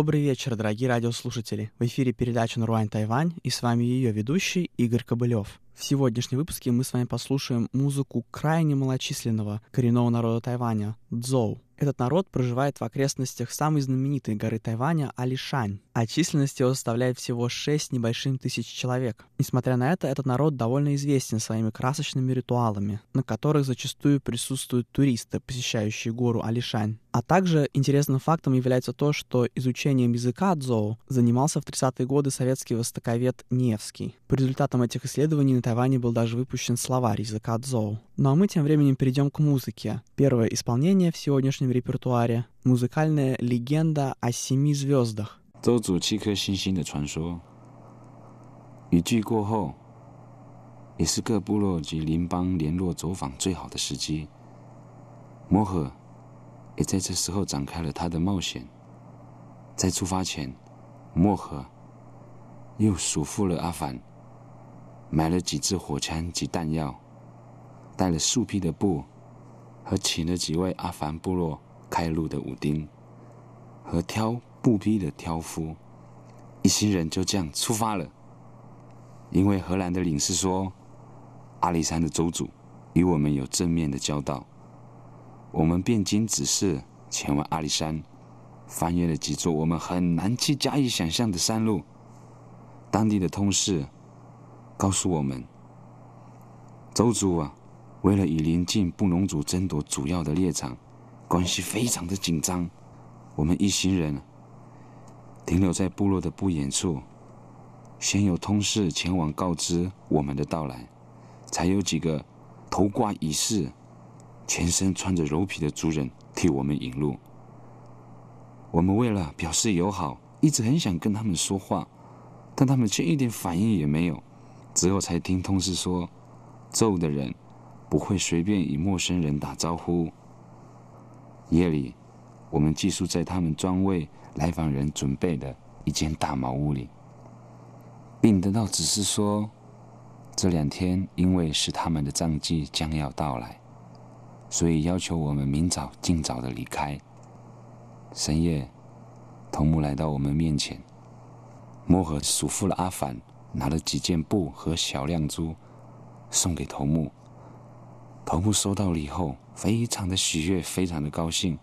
Добрый вечер, дорогие радиослушатели. В эфире передача «Наруань Тайвань» и с вами ее ведущий Игорь Кобылев. В сегодняшнем выпуске мы с вами послушаем музыку крайне малочисленного коренного народа Тайваня – Цзоу. Этот народ проживает в окрестностях самой знаменитой горы Тайваня Алишань, а численность его составляет всего 6 небольшим тысяч человек. Несмотря на это, этот народ довольно известен своими красочными ритуалами, на которых зачастую присутствуют туристы, посещающие гору Алишань. А также интересным фактом является то, что изучением языка дзоу занимался в 30-е годы советский востоковед Невский. По результатам этих исследований на Тайване был даже выпущен словарь языка дзоу. Ну а мы тем временем перейдем к музыке. Первое исполнение в сегодняшнем репертуаре — музыкальная легенда о семи звездах. 周族七颗星星的传说，雨季过后，也是各部落及邻邦联络走访最好的时机。摩诃 也在这时候展开了他的冒险。在出发前，漠河又嘱咐了阿凡，买了几支火枪及弹药，带了数匹的布，和请了几位阿凡部落开路的武丁，和挑。布匹的挑夫，一行人就这样出发了。因为荷兰的领事说，阿里山的州主与我们有正面的交道，我们便经指示前往阿里山，翻越了几座我们很难去加以想象的山路。当地的通事告诉我们，周族啊，为了与邻近布农族争夺主要的猎场，关系非常的紧张。我们一行人。停留在部落的不远处，先有通事前往告知我们的到来，才有几个头挂仪式、全身穿着柔皮的族人替我们引路。我们为了表示友好，一直很想跟他们说话，但他们却一点反应也没有。之后才听通事说，咒的人不会随便与陌生人打招呼。夜里，我们寄宿在他们专为。来访人准备的一间大茅屋里，并得到指示说，这两天因为是他们的葬祭将要到来，所以要求我们明早尽早的离开。深夜，头目来到我们面前，摩诃嘱咐了阿凡，拿了几件布和小亮珠送给头目。头目收到了以后，非常的喜悦，非常的高兴。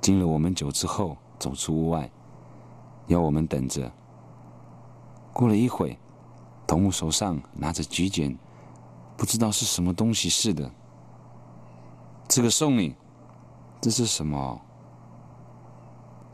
敬了我们酒之后。走出屋外，要我们等着。过了一会，头目手上拿着菊简，不知道是什么东西似的。这个送你，这是什么？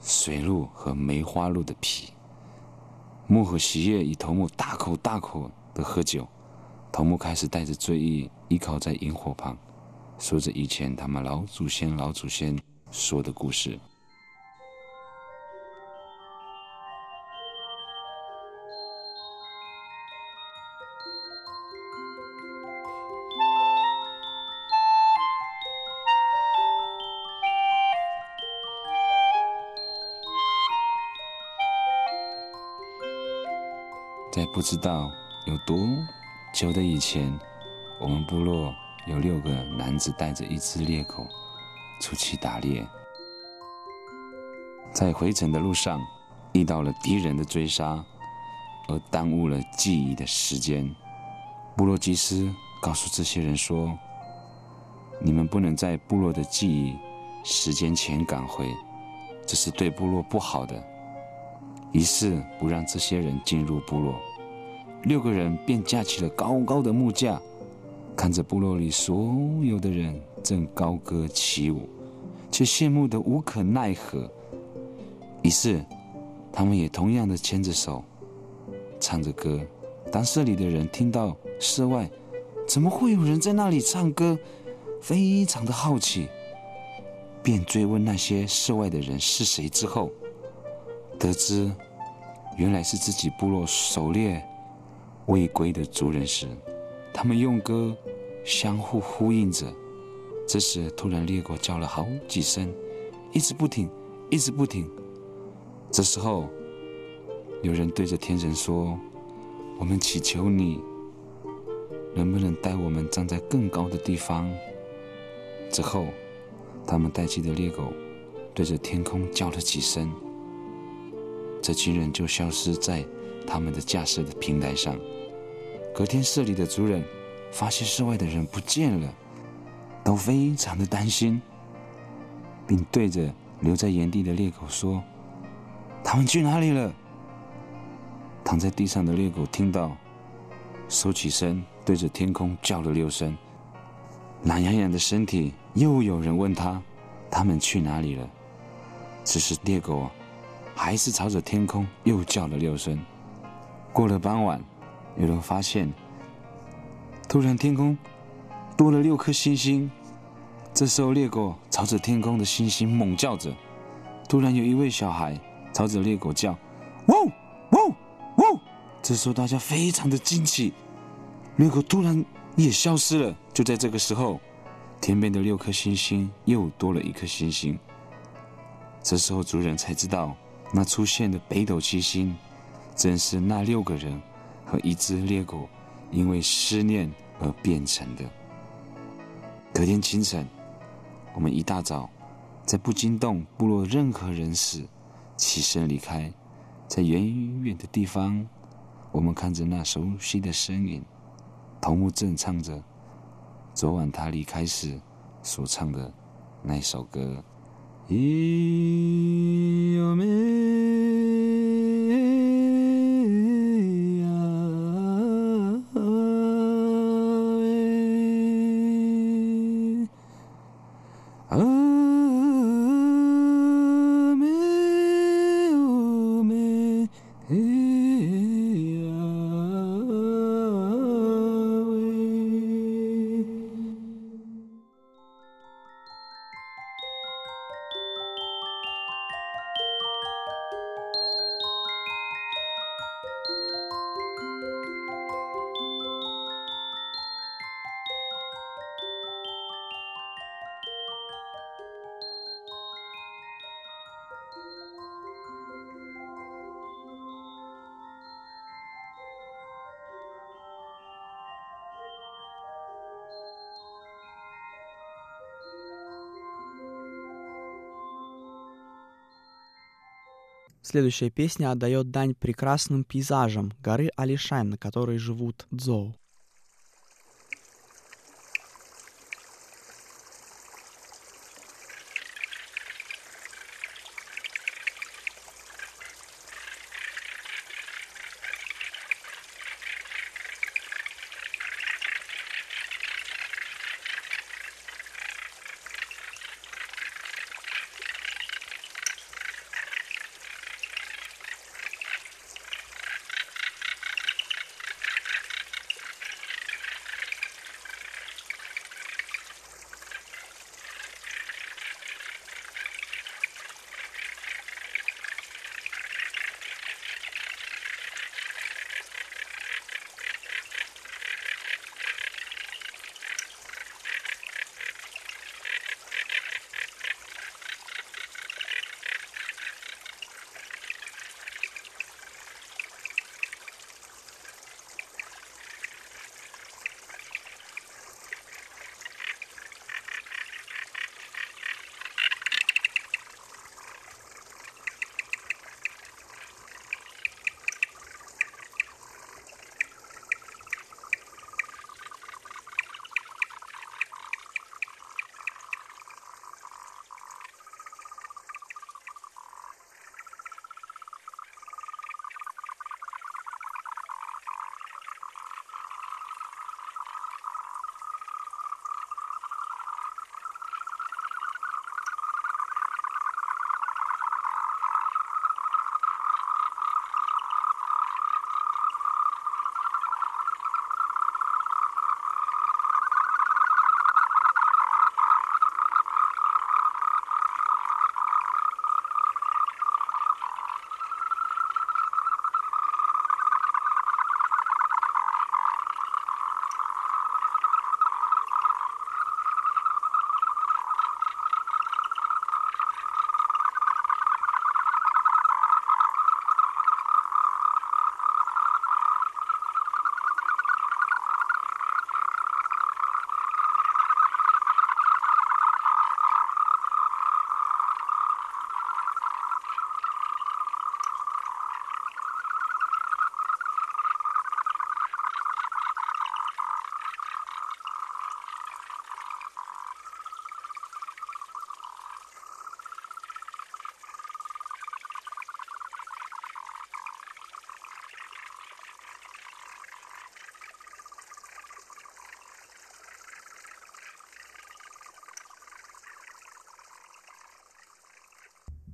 水鹿和梅花鹿的皮。木和喜悦与头目大口大口的喝酒。头目开始带着醉意，依靠在萤火旁，说着以前他们老祖先、老祖先说的故事。在不知道有多久的以前，我们部落有六个男子带着一只猎狗出去打猎，在回程的路上遇到了敌人的追杀，而耽误了记忆的时间。部落祭司告诉这些人说：“你们不能在部落的记忆时间前赶回，这是对部落不好的。”于是不让这些人进入部落，六个人便架起了高高的木架，看着部落里所有的人正高歌起舞，却羡慕的无可奈何。于是，他们也同样的牵着手，唱着歌。当社里的人听到室外怎么会有人在那里唱歌，非常的好奇，便追问那些室外的人是谁之后。得知原来是自己部落狩猎未归的族人时，他们用歌相互呼应着。这时，突然猎狗叫了好几声，一直不停，一直不停。这时候，有人对着天神说：“我们祈求你，能不能带我们站在更高的地方？”之后，他们带起的猎狗对着天空叫了几声。这群人就消失在他们的架设的平台上。隔天，社里的族人发现室外的人不见了，都非常的担心，并对着留在原地的猎狗说：“他们去哪里了？”躺在地上的猎狗听到，收起身，对着天空叫了六声。懒洋洋的身体，又有人问他：“他们去哪里了？”此时，猎狗还是朝着天空又叫了六声。过了傍晚，有人发现，突然天空多了六颗星星。这时候，猎狗朝着天空的星星猛叫着。突然，有一位小孩朝着猎狗叫：“汪汪汪！”这时候，大家非常的惊奇，猎狗突然也消失了。就在这个时候，天边的六颗星星又多了一颗星星。这时候，族人才知道，那出现的北斗七星，正是那六个人和一只猎狗因为思念而变成的。隔天清晨，我们一大早，在不惊动部落任何人时，起身离开。在远远的地方，我们看着那熟悉的身影，头目正唱着。昨晚他离开时所唱的那首歌。Oh. Следующая песня отдает дань прекрасным пейзажам горы Алишань, на которой живут дзоу.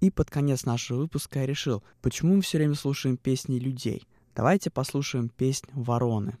И под конец нашего выпуска я решил, почему мы все время слушаем песни людей. Давайте послушаем песнь «Вороны».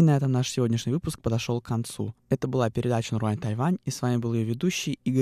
И на этом наш сегодняшний выпуск подошел к концу. Это была передача «Нуруань Тайвань», и с вами был ее ведущий Игорь